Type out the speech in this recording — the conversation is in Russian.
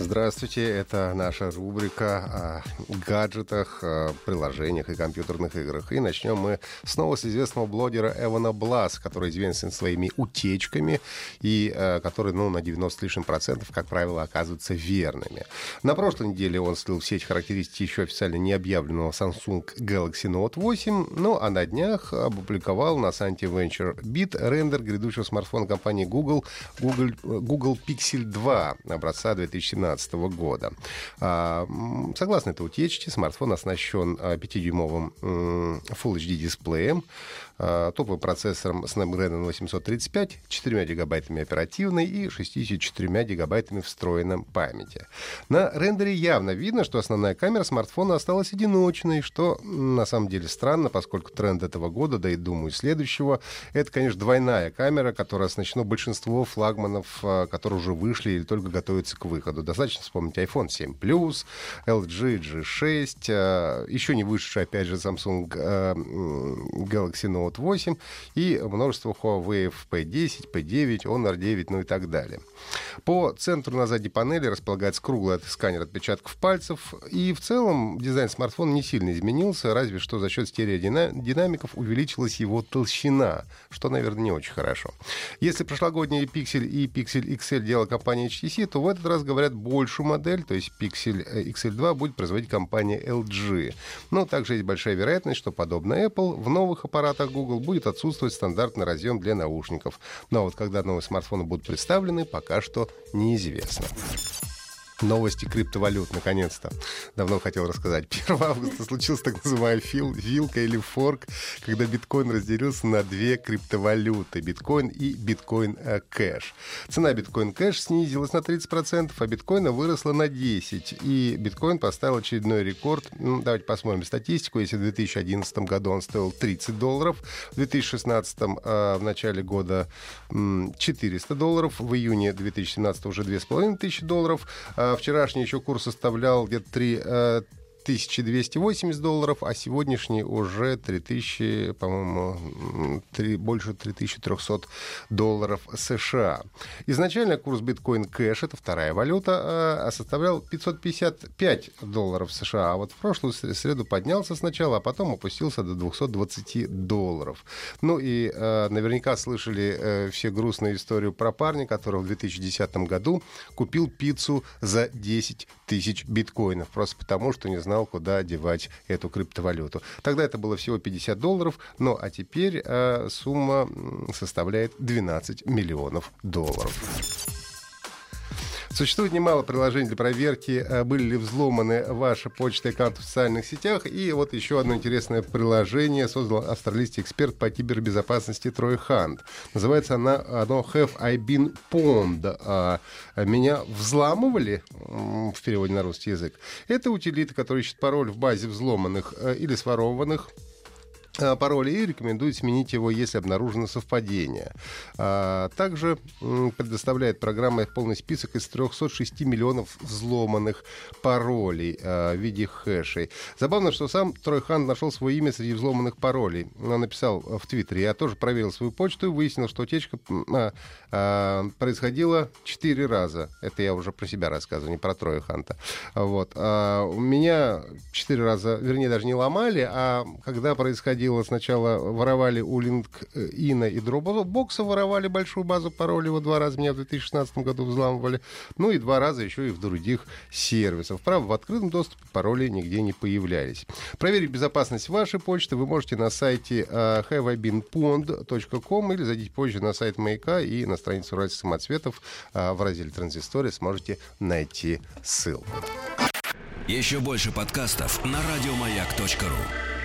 Здравствуйте, это наша рубрика о гаджетах, приложениях и компьютерных играх. И начнем мы снова с известного блогера Эвана Блас, который известен своими утечками и э, который, ну, на 90 лишним процентов, как правило, оказываются верными. На прошлой неделе он слил в сеть характеристики еще официально не объявленного Samsung Galaxy Note 8, ну, а на днях опубликовал на сайте Venture Beat рендер грядущего смартфона компании Google, Google, Google Pixel 2 образца 2017 2017 года. А, согласно этой утечке, смартфон оснащен 5-дюймовым Full HD дисплеем, а, топовым процессором Snapdragon 835, 4 гигабайтами оперативной и 64 гигабайтами встроенной памяти. На рендере явно видно, что основная камера смартфона осталась одиночной, что на самом деле странно, поскольку тренд этого года, да и думаю следующего, это, конечно, двойная камера, которая оснащена большинство флагманов, а, которые уже вышли или только готовятся к выходу. Достаточно вспомнить iPhone 7 Plus, LG G6, еще не вышедший, опять же, Samsung а, Galaxy Note Note 8 и множество Huawei P10, P9, Honor 9, ну и так далее. По центру на задней панели располагается круглый сканер отпечатков пальцев, и в целом дизайн смартфона не сильно изменился, разве что за счет стереодинамиков увеличилась его толщина, что, наверное, не очень хорошо. Если прошлогодние Pixel и Pixel XL делала компания HTC, то в этот раз, говорят, большую модель, то есть Pixel э, XL2 будет производить компания LG. Но также есть большая вероятность, что, подобно Apple, в новых аппаратах Google будет отсутствовать стандартный разъем для наушников. Но вот когда новые смартфоны будут представлены, пока что неизвестно. Новости криптовалют, наконец-то. Давно хотел рассказать. 1 августа случился так называемый фил, вилка или форк, когда биткоин разделился на две криптовалюты. Биткоин и биткоин э, кэш. Цена биткоин кэш снизилась на 30%, а биткоина выросла на 10%. И биткоин поставил очередной рекорд. Ну, давайте посмотрим статистику. Если в 2011 году он стоил 30 долларов, в 2016 э, в начале года 400 долларов, в июне 2017 уже 2500 долларов, а вчерашний еще курс составлял где-то 3, 1280 долларов, а сегодняшний уже 3000, по-моему, 3, больше 3300 долларов США. Изначально курс биткоин кэш, это вторая валюта, а составлял 555 долларов США. А вот в прошлую среду поднялся сначала, а потом опустился до 220 долларов. Ну и э, наверняка слышали э, все грустную историю про парня, который в 2010 году купил пиццу за 10 тысяч биткоинов, просто потому что не знал, знал, куда девать эту криптовалюту. Тогда это было всего 50 долларов, ну а теперь э, сумма составляет 12 миллионов долларов. Существует немало приложений для проверки, э, были ли взломаны ваши почты и карты в социальных сетях. И вот еще одно интересное приложение создал австралийский эксперт по кибербезопасности Трой Хант. Называется она, оно Have I Been Pwned? А, Меня взламывали в переводе на русский язык. Это утилита, которая ищет пароль в базе взломанных э, или сворованных Э, пароля и рекомендует сменить его, если обнаружено совпадение. А, также предоставляет программа полный список из 306 миллионов взломанных паролей а, в виде хэшей. Забавно, что сам Тройхан нашел свое имя среди взломанных паролей. Он написал в Твиттере. Я тоже проверил свою почту и выяснил, что утечка а, а, происходила 4 раза. Это я уже про себя рассказываю, не про Троя Ханта. Вот. У меня 4 раза, вернее, даже не ломали, а когда происходило происходило. Сначала воровали у LinkedIn и Dropbox, воровали большую базу паролей. Вот два раза меня в 2016 году взламывали. Ну и два раза еще и в других сервисов. Правда, в открытом доступе пароли нигде не появлялись. Проверить безопасность вашей почты вы можете на сайте uh, haveibeenpond.com или зайдите позже на сайт Маяка и на страницу Уральских самоцветов uh, в разделе «Транзистория» сможете найти ссылку. Еще больше подкастов на радиомаяк.ру